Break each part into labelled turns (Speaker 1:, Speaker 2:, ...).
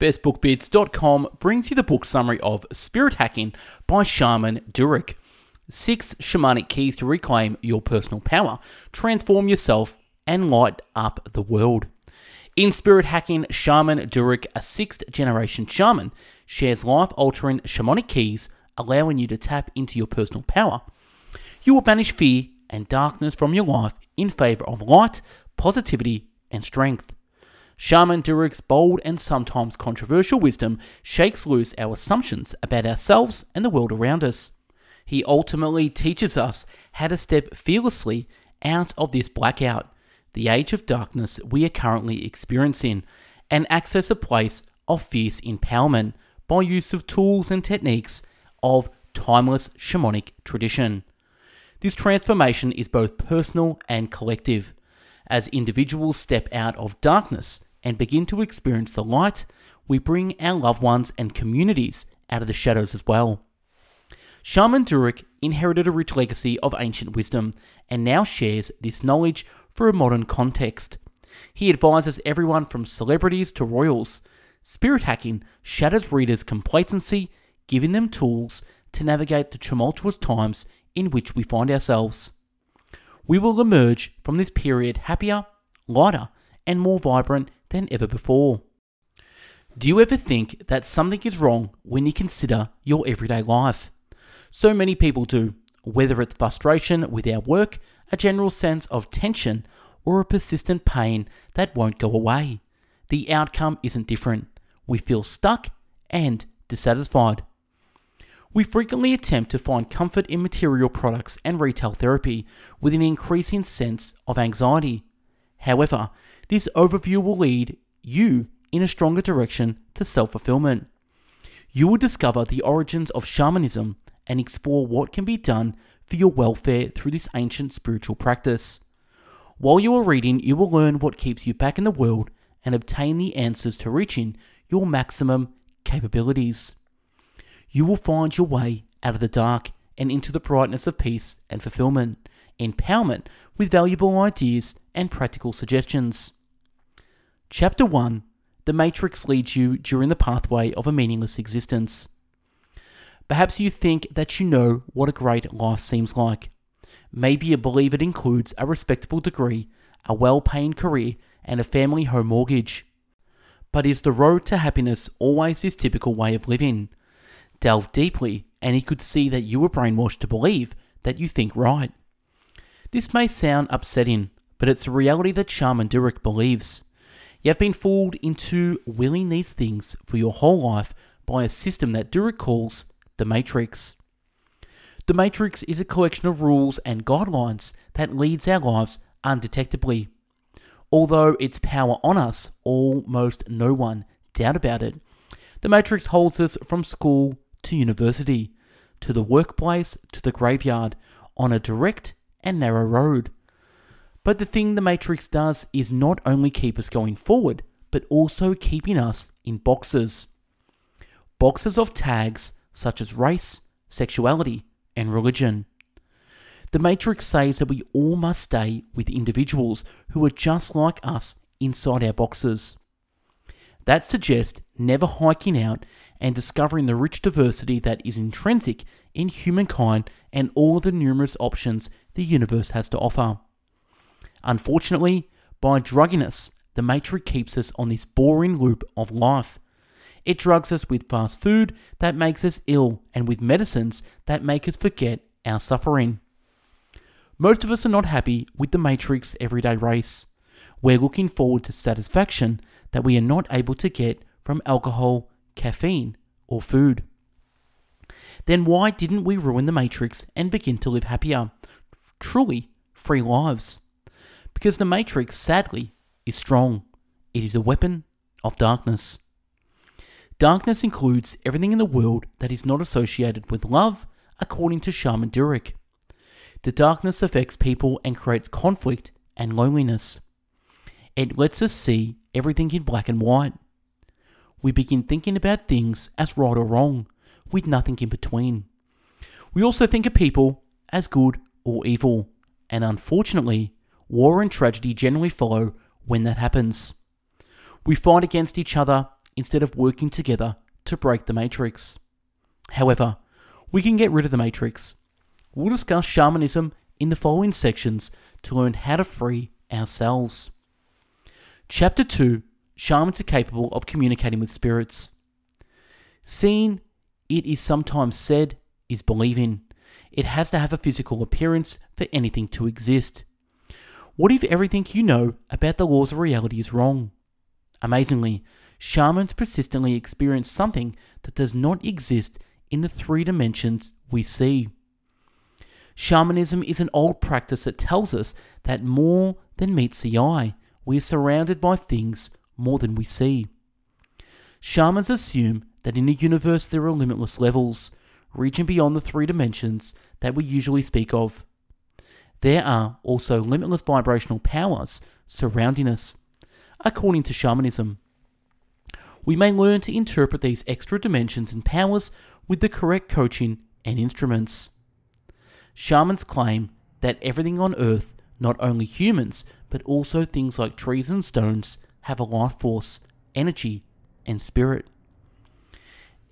Speaker 1: BestBookBits.com brings you the book summary of Spirit Hacking by Shaman Durek. Six shamanic keys to reclaim your personal power, transform yourself, and light up the world. In Spirit Hacking, Shaman Durek, a sixth generation shaman, shares life altering shamanic keys, allowing you to tap into your personal power. You will banish fear and darkness from your life in favor of light, positivity, and strength. Shaman Durek's bold and sometimes controversial wisdom shakes loose our assumptions about ourselves and the world around us. He ultimately teaches us how to step fearlessly out of this blackout, the age of darkness we are currently experiencing, and access a place of fierce empowerment by use of tools and techniques of timeless shamanic tradition. This transformation is both personal and collective. As individuals step out of darkness and begin to experience the light, we bring our loved ones and communities out of the shadows as well. Shaman Durek inherited a rich legacy of ancient wisdom and now shares this knowledge for a modern context. He advises everyone from celebrities to royals. Spirit hacking shatters readers' complacency, giving them tools to navigate the tumultuous times in which we find ourselves. We will emerge from this period happier, lighter, and more vibrant than ever before. Do you ever think that something is wrong when you consider your everyday life? So many people do, whether it's frustration with our work, a general sense of tension, or a persistent pain that won't go away. The outcome isn't different. We feel stuck and dissatisfied. We frequently attempt to find comfort in material products and retail therapy with an increasing sense of anxiety. However, this overview will lead you in a stronger direction to self fulfillment. You will discover the origins of shamanism and explore what can be done for your welfare through this ancient spiritual practice. While you are reading, you will learn what keeps you back in the world and obtain the answers to reaching your maximum capabilities. You will find your way out of the dark and into the brightness of peace and fulfillment, empowerment with valuable ideas and practical suggestions. Chapter 1 The Matrix leads you during the pathway of a meaningless existence. Perhaps you think that you know what a great life seems like. Maybe you believe it includes a respectable degree, a well paying career, and a family home mortgage. But is the road to happiness always this typical way of living? Delve deeply, and he could see that you were brainwashed to believe that you think right. This may sound upsetting, but it's a reality that Shaman Durek believes. You have been fooled into willing these things for your whole life by a system that Durek calls the Matrix. The Matrix is a collection of rules and guidelines that leads our lives undetectably. Although its power on us, almost no one doubt about it. The Matrix holds us from school to university, to the workplace to the graveyard, on a direct and narrow road. But the thing the Matrix does is not only keep us going forward, but also keeping us in boxes. Boxes of tags such as race, sexuality, and religion. The Matrix says that we all must stay with individuals who are just like us inside our boxes. That suggests never hiking out and discovering the rich diversity that is intrinsic in humankind and all the numerous options the universe has to offer. Unfortunately, by drugging us, the Matrix keeps us on this boring loop of life. It drugs us with fast food that makes us ill and with medicines that make us forget our suffering. Most of us are not happy with the Matrix everyday race. We're looking forward to satisfaction that we are not able to get from alcohol, caffeine, or food. Then why didn't we ruin the Matrix and begin to live happier, truly free lives? Because the Matrix, sadly, is strong. It is a weapon of darkness. Darkness includes everything in the world that is not associated with love, according to Shaman Durek. The darkness affects people and creates conflict and loneliness. It lets us see everything in black and white. We begin thinking about things as right or wrong, with nothing in between. We also think of people as good or evil, and unfortunately, war and tragedy generally follow when that happens. We fight against each other instead of working together to break the matrix. However, we can get rid of the matrix. We'll discuss shamanism in the following sections to learn how to free ourselves. Chapter 2 Shamans are capable of communicating with spirits. Seeing, it is sometimes said, is believing. It has to have a physical appearance for anything to exist. What if everything you know about the laws of reality is wrong? Amazingly, shamans persistently experience something that does not exist in the three dimensions we see. Shamanism is an old practice that tells us that more than meets the eye, we are surrounded by things more than we see. Shamans assume that in the universe there are limitless levels, reaching beyond the three dimensions that we usually speak of. There are also limitless vibrational powers surrounding us, according to shamanism. We may learn to interpret these extra dimensions and powers with the correct coaching and instruments. Shamans claim that everything on earth, not only humans, but also things like trees and stones, have a life force, energy, and spirit.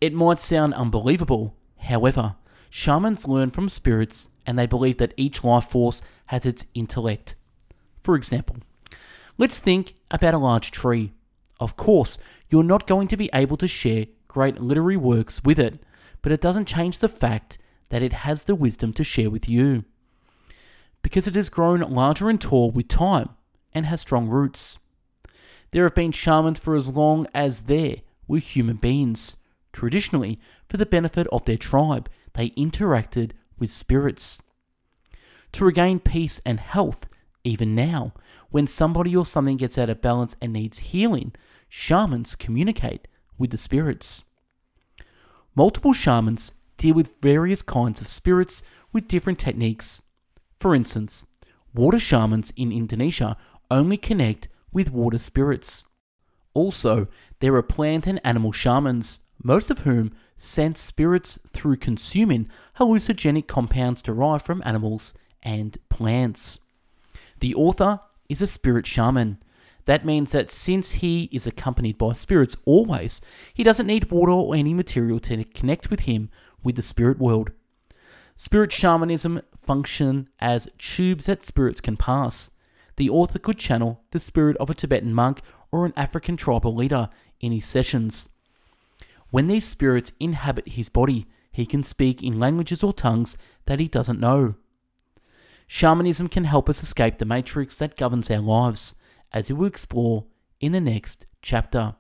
Speaker 1: It might sound unbelievable, however, shamans learn from spirits and they believe that each life force has its intellect. For example, let's think about a large tree. Of course, you're not going to be able to share great literary works with it, but it doesn't change the fact that it has the wisdom to share with you. Because it has grown larger and tall with time and has strong roots. There have been shamans for as long as there were human beings. Traditionally, for the benefit of their tribe, they interacted with spirits. To regain peace and health, even now, when somebody or something gets out of balance and needs healing, shamans communicate with the spirits. Multiple shamans deal with various kinds of spirits with different techniques. For instance, water shamans in Indonesia only connect with water spirits. Also, there are plant and animal shamans, most of whom sense spirits through consuming hallucinogenic compounds derived from animals and plants. The author is a spirit shaman. That means that since he is accompanied by spirits always, he doesn't need water or any material to connect with him with the spirit world. Spirit shamanism function as tubes that spirits can pass. The author could channel the spirit of a Tibetan monk or an African tribal leader in his sessions. When these spirits inhabit his body, he can speak in languages or tongues that he doesn't know. Shamanism can help us escape the matrix that governs our lives, as we will explore in the next chapter.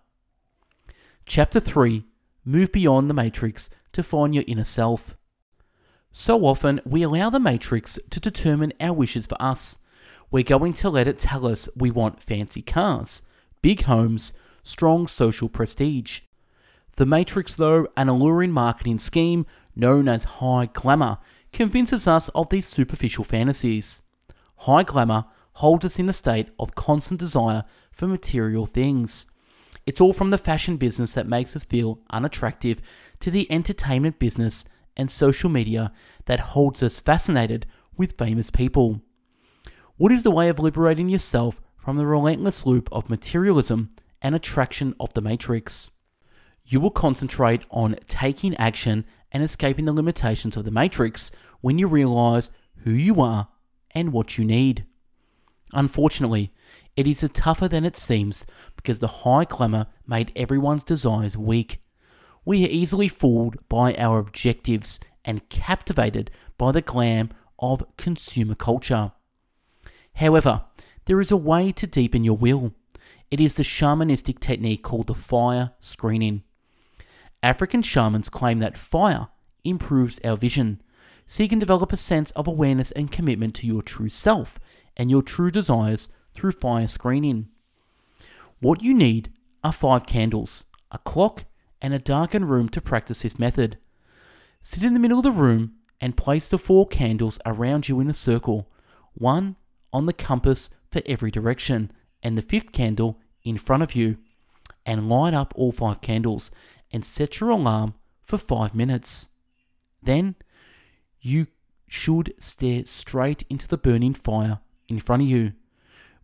Speaker 1: Chapter 3 Move beyond the matrix to find your inner self. So often, we allow the matrix to determine our wishes for us. We're going to let it tell us we want fancy cars, big homes, strong social prestige. The Matrix, though, an alluring marketing scheme known as high glamour, convinces us of these superficial fantasies. High glamour holds us in a state of constant desire for material things. It's all from the fashion business that makes us feel unattractive to the entertainment business and social media that holds us fascinated with famous people. What is the way of liberating yourself from the relentless loop of materialism and attraction of the matrix? You will concentrate on taking action and escaping the limitations of the matrix when you realize who you are and what you need. Unfortunately, it is tougher than it seems because the high glamour made everyone's desires weak. We are easily fooled by our objectives and captivated by the glam of consumer culture. However, there is a way to deepen your will. It is the shamanistic technique called the fire screening. African shamans claim that fire improves our vision, so you can develop a sense of awareness and commitment to your true self and your true desires through fire screening. What you need are five candles, a clock, and a darkened room to practice this method. Sit in the middle of the room and place the four candles around you in a circle, one on the compass for every direction, and the fifth candle in front of you. And light up all five candles and set your alarm for five minutes. Then you should stare straight into the burning fire in front of you.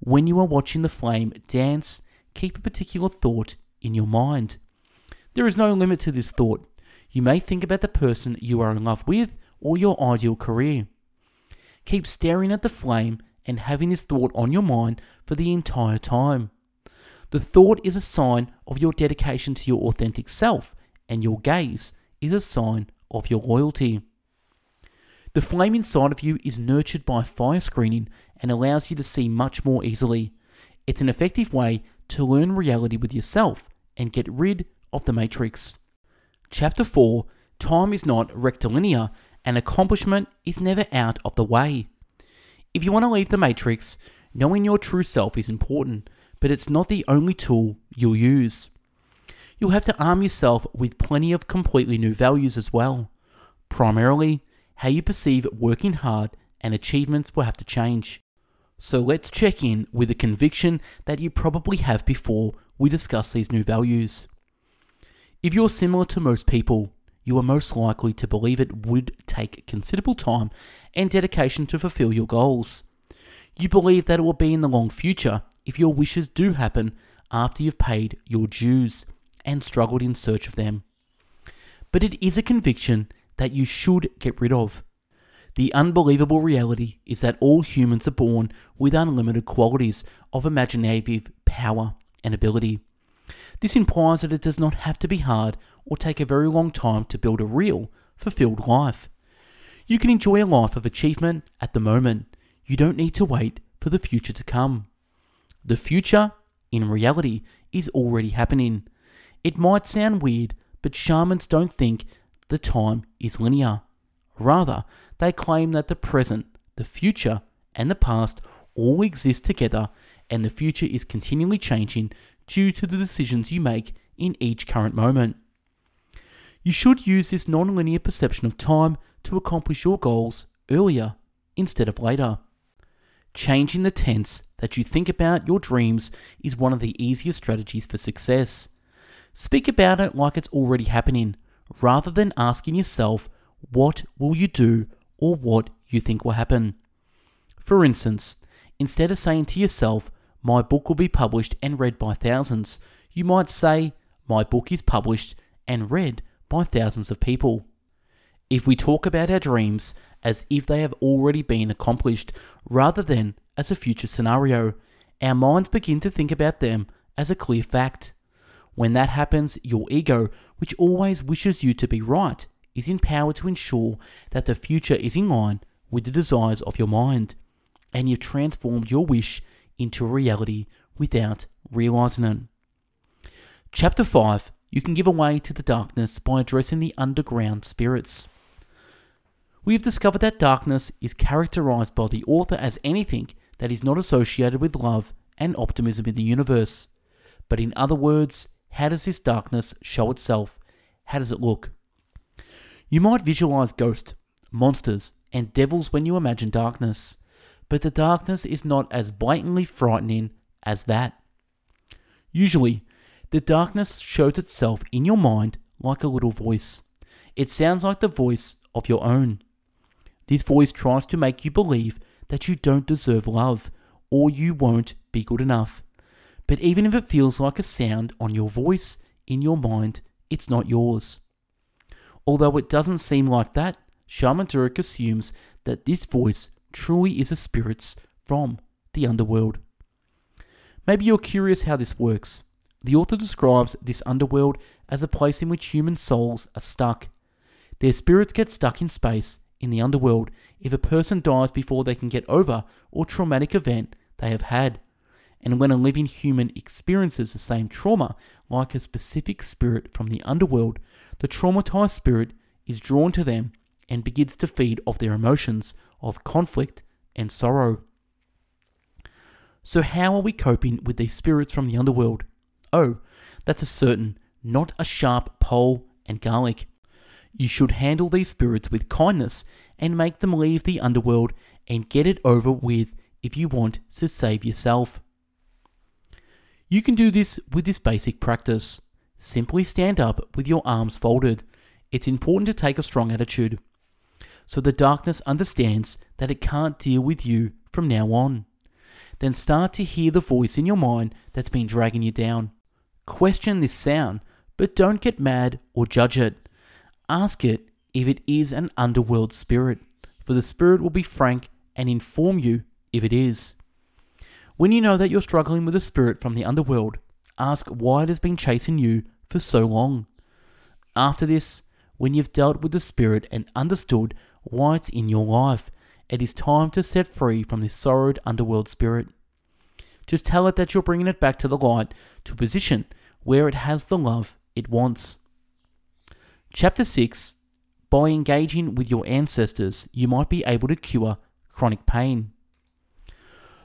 Speaker 1: When you are watching the flame dance, keep a particular thought in your mind. There is no limit to this thought. You may think about the person you are in love with or your ideal career. Keep staring at the flame and having this thought on your mind for the entire time. The thought is a sign of your dedication to your authentic self, and your gaze is a sign of your loyalty. The flame inside of you is nurtured by fire screening and allows you to see much more easily. It's an effective way to learn reality with yourself and get rid of the matrix. Chapter 4 Time is not rectilinear and accomplishment is never out of the way. If you want to leave the matrix, knowing your true self is important, but it's not the only tool you'll use. You'll have to arm yourself with plenty of completely new values as well. Primarily, how you perceive working hard and achievements will have to change. So let's check in with a conviction that you probably have before we discuss these new values. If you're similar to most people, you are most likely to believe it would take considerable time and dedication to fulfill your goals. You believe that it will be in the long future if your wishes do happen after you've paid your dues and struggled in search of them. But it is a conviction that you should get rid of. The unbelievable reality is that all humans are born with unlimited qualities of imaginative power and ability. This implies that it does not have to be hard or take a very long time to build a real, fulfilled life. You can enjoy a life of achievement at the moment. You don't need to wait for the future to come. The future, in reality, is already happening. It might sound weird, but shamans don't think the time is linear. Rather, they claim that the present, the future, and the past all exist together, and the future is continually changing due to the decisions you make in each current moment. You should use this non-linear perception of time to accomplish your goals earlier instead of later. Changing the tense that you think about your dreams is one of the easiest strategies for success. Speak about it like it's already happening, rather than asking yourself, what will you do or what you think will happen? For instance, instead of saying to yourself, my book will be published and read by thousands, you might say, my book is published and read by thousands of people. If we talk about our dreams as if they have already been accomplished rather than as a future scenario, our minds begin to think about them as a clear fact. When that happens, your ego, which always wishes you to be right, is empowered to ensure that the future is in line with the desires of your mind, and you've transformed your wish into a reality without realizing it. Chapter 5 You can give away to the darkness by addressing the underground spirits. We have discovered that darkness is characterized by the author as anything that is not associated with love and optimism in the universe. But in other words, how does this darkness show itself? How does it look? You might visualize ghosts, monsters, and devils when you imagine darkness, but the darkness is not as blatantly frightening as that. Usually, the darkness shows itself in your mind like a little voice. It sounds like the voice of your own. This voice tries to make you believe that you don't deserve love or you won't be good enough. But even if it feels like a sound on your voice in your mind, it's not yours. Although it doesn't seem like that, Shaman Durek assumes that this voice truly is a spirit's from the underworld. Maybe you're curious how this works. The author describes this underworld as a place in which human souls are stuck. Their spirits get stuck in space in the underworld if a person dies before they can get over or traumatic event they have had. And when a living human experiences the same trauma, like a specific spirit from the underworld, the traumatized spirit is drawn to them and begins to feed off their emotions of conflict and sorrow. So, how are we coping with these spirits from the underworld? Oh, that's a certain, not a sharp pole and garlic. You should handle these spirits with kindness and make them leave the underworld and get it over with if you want to save yourself. You can do this with this basic practice. Simply stand up with your arms folded. It's important to take a strong attitude. So the darkness understands that it can't deal with you from now on. Then start to hear the voice in your mind that's been dragging you down. Question this sound but don't get mad or judge it. Ask it if it is an underworld spirit, for the spirit will be frank and inform you if it is. When you know that you're struggling with a spirit from the underworld, ask why it has been chasing you for so long. After this, when you've dealt with the spirit and understood why it's in your life, it is time to set free from this sorrowed underworld spirit. Just tell it that you're bringing it back to the light to a position where it has the love it wants. Chapter 6 By engaging with your ancestors, you might be able to cure chronic pain.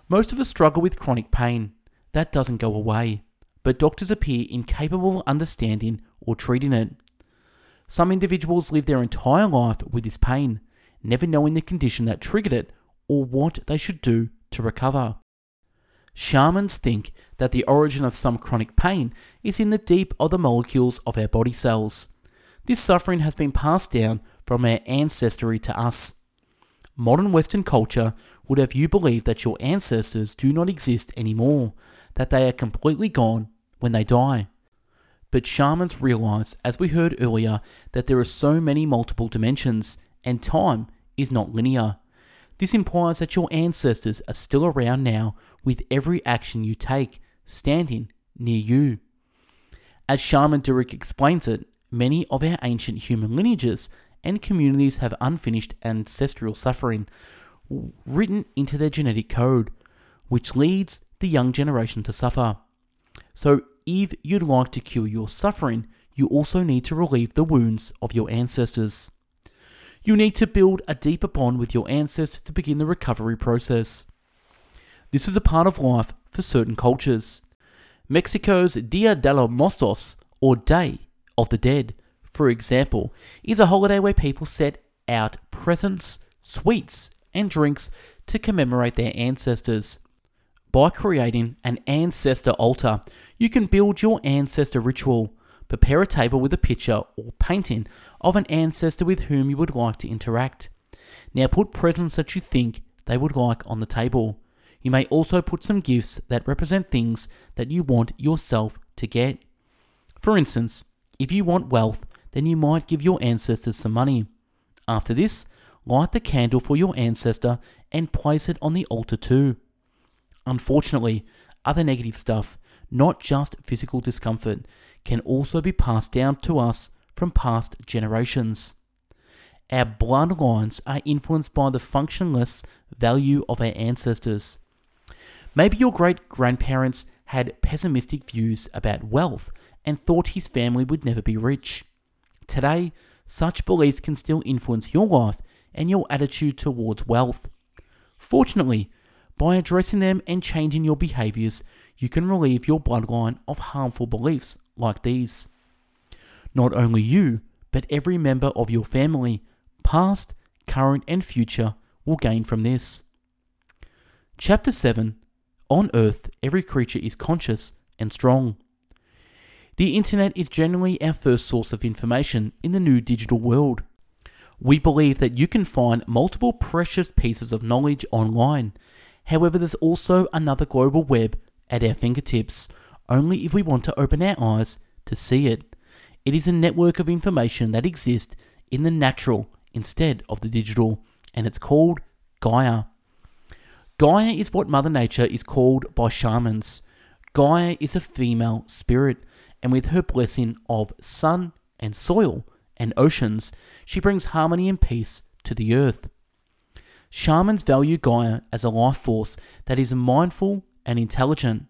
Speaker 1: Most of us struggle with chronic pain. That doesn't go away, but doctors appear incapable of understanding or treating it. Some individuals live their entire life with this pain, never knowing the condition that triggered it or what they should do to recover. Shamans think that the origin of some chronic pain is in the deep of the molecules of our body cells. This suffering has been passed down from our ancestry to us. Modern Western culture would have you believe that your ancestors do not exist anymore, that they are completely gone when they die. But shamans realize, as we heard earlier, that there are so many multiple dimensions, and time is not linear. This implies that your ancestors are still around now with every action you take, standing near you. As Shaman Durek explains it, many of our ancient human lineages and communities have unfinished ancestral suffering written into their genetic code, which leads the young generation to suffer. So, if you'd like to cure your suffering, you also need to relieve the wounds of your ancestors. You need to build a deeper bond with your ancestors to begin the recovery process. This is a part of life for certain cultures. Mexico's Dia de los Muertos, or Day of the Dead, for example, is a holiday where people set out presents, sweets, and drinks to commemorate their ancestors. By creating an ancestor altar, you can build your ancestor ritual. Prepare a table with a picture or painting of an ancestor with whom you would like to interact. Now put presents that you think they would like on the table. You may also put some gifts that represent things that you want yourself to get. For instance, if you want wealth, then you might give your ancestors some money. After this, light the candle for your ancestor and place it on the altar too. Unfortunately, other negative stuff, not just physical discomfort, can also be passed down to us from past generations. Our bloodlines are influenced by the functionless value of our ancestors. Maybe your great grandparents had pessimistic views about wealth and thought his family would never be rich. Today, such beliefs can still influence your life and your attitude towards wealth. Fortunately, by addressing them and changing your behaviors, you can relieve your bloodline of harmful beliefs like these. Not only you, but every member of your family, past, current, and future, will gain from this. Chapter 7 on Earth, every creature is conscious and strong. The internet is generally our first source of information in the new digital world. We believe that you can find multiple precious pieces of knowledge online. However, there's also another global web at our fingertips, only if we want to open our eyes to see it. It is a network of information that exists in the natural instead of the digital, and it's called Gaia. Gaia is what Mother Nature is called by shamans. Gaia is a female spirit, and with her blessing of sun and soil and oceans, she brings harmony and peace to the earth. Shamans value Gaia as a life force that is mindful and intelligent.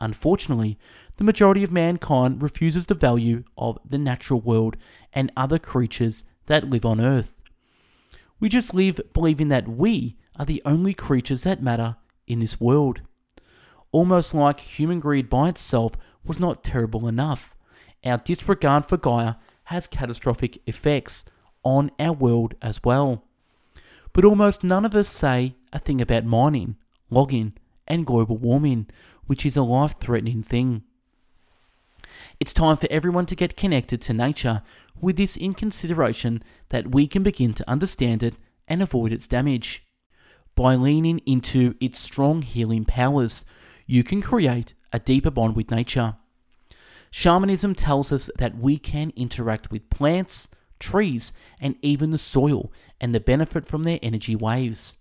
Speaker 1: Unfortunately, the majority of mankind refuses the value of the natural world and other creatures that live on Earth. We just live believing that we are the only creatures that matter in this world. Almost like human greed by itself was not terrible enough, our disregard for Gaia has catastrophic effects on our world as well. But almost none of us say a thing about mining, logging, and global warming, which is a life threatening thing. It's time for everyone to get connected to nature with this in consideration that we can begin to understand it and avoid its damage. By leaning into its strong healing powers, you can create a deeper bond with nature. Shamanism tells us that we can interact with plants, trees, and even the soil and the benefit from their energy waves.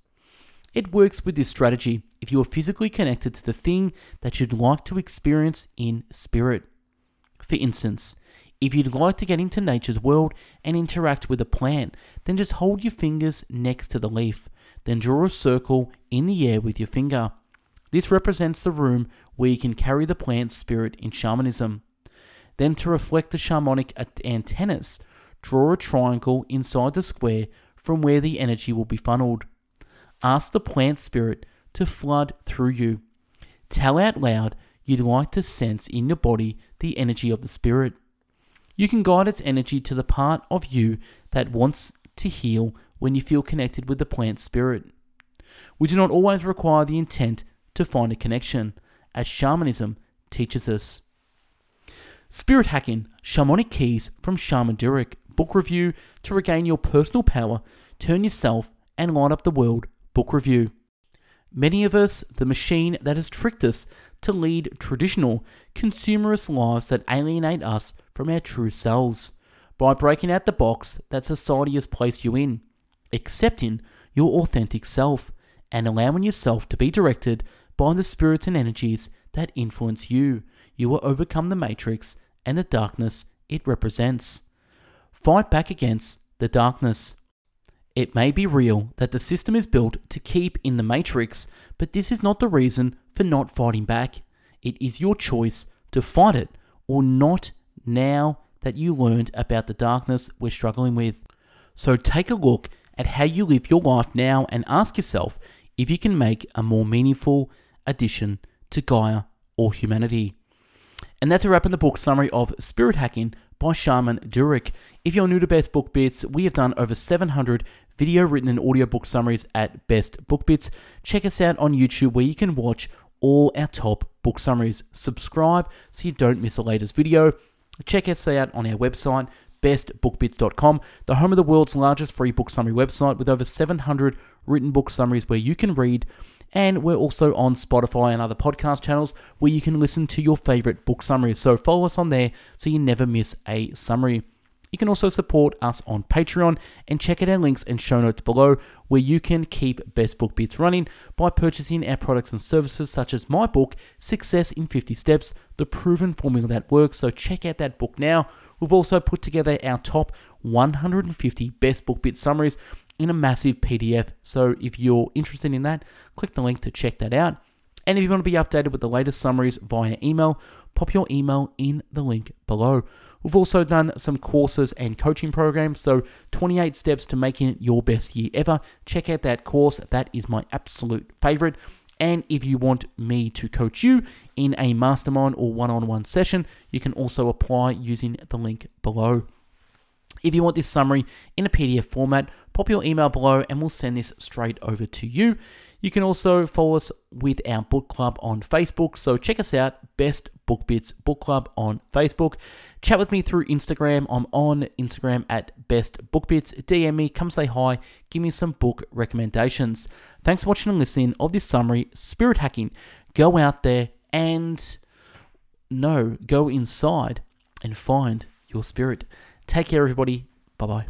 Speaker 1: It works with this strategy if you are physically connected to the thing that you'd like to experience in spirit. For instance, if you'd like to get into nature's world and interact with a plant, then just hold your fingers next to the leaf, then draw a circle in the air with your finger. This represents the room where you can carry the plant spirit in shamanism. Then, to reflect the shamanic antennas, draw a triangle inside the square from where the energy will be funneled. Ask the plant spirit to flood through you. Tell out loud you'd like to sense in your body the energy of the spirit. You can guide its energy to the part of you that wants to heal when you feel connected with the plant spirit. We do not always require the intent to find a connection, as shamanism teaches us. Spirit Hacking Shamanic Keys from Shaman Durek book review to regain your personal power, turn yourself, and light up the world book review. Many of us, the machine that has tricked us to lead traditional, consumerist lives that alienate us from our true selves by breaking out the box that society has placed you in, accepting your authentic self, and allowing yourself to be directed by the spirits and energies that influence you. You will overcome the matrix and the darkness it represents. Fight back against the darkness. It may be real that the system is built to keep in the matrix, but this is not the reason for not fighting back. It is your choice to fight it or not now that you learned about the darkness we're struggling with. So take a look at how you live your life now and ask yourself if you can make a more meaningful addition to Gaia or humanity. And that's a wrap in the book summary of Spirit Hacking by Shaman Durek. If you're new to Best Book Bits, we have done over 700 video written and audio book summaries at Best Book Bits. Check us out on YouTube where you can watch all our top book summaries. Subscribe so you don't miss the latest video. Check us out on our website, bestbookbits.com, the home of the world's largest free book summary website with over 700 written book summaries where you can read and we're also on Spotify and other podcast channels where you can listen to your favorite book summaries. So follow us on there so you never miss a summary. You can also support us on Patreon and check out our links and show notes below where you can keep Best Book Bits running by purchasing our products and services such as my book, Success in 50 Steps, the proven formula that works. So check out that book now. We've also put together our top 150 Best Book Bit summaries in a massive PDF. So if you're interested in that, click the link to check that out. And if you want to be updated with the latest summaries via email, pop your email in the link below. We've also done some courses and coaching programs. So, 28 steps to making your best year ever. Check out that course. That is my absolute favorite. And if you want me to coach you in a mastermind or one on one session, you can also apply using the link below. If you want this summary in a PDF format, pop your email below and we'll send this straight over to you. You can also follow us with our book club on Facebook. So check us out, Best Book Bits Book Club on Facebook. Chat with me through Instagram. I'm on Instagram at Best Book Bits. DM me, come say hi, give me some book recommendations. Thanks for watching and listening of this summary, Spirit Hacking. Go out there and no, go inside and find your spirit. Take care, everybody. Bye bye.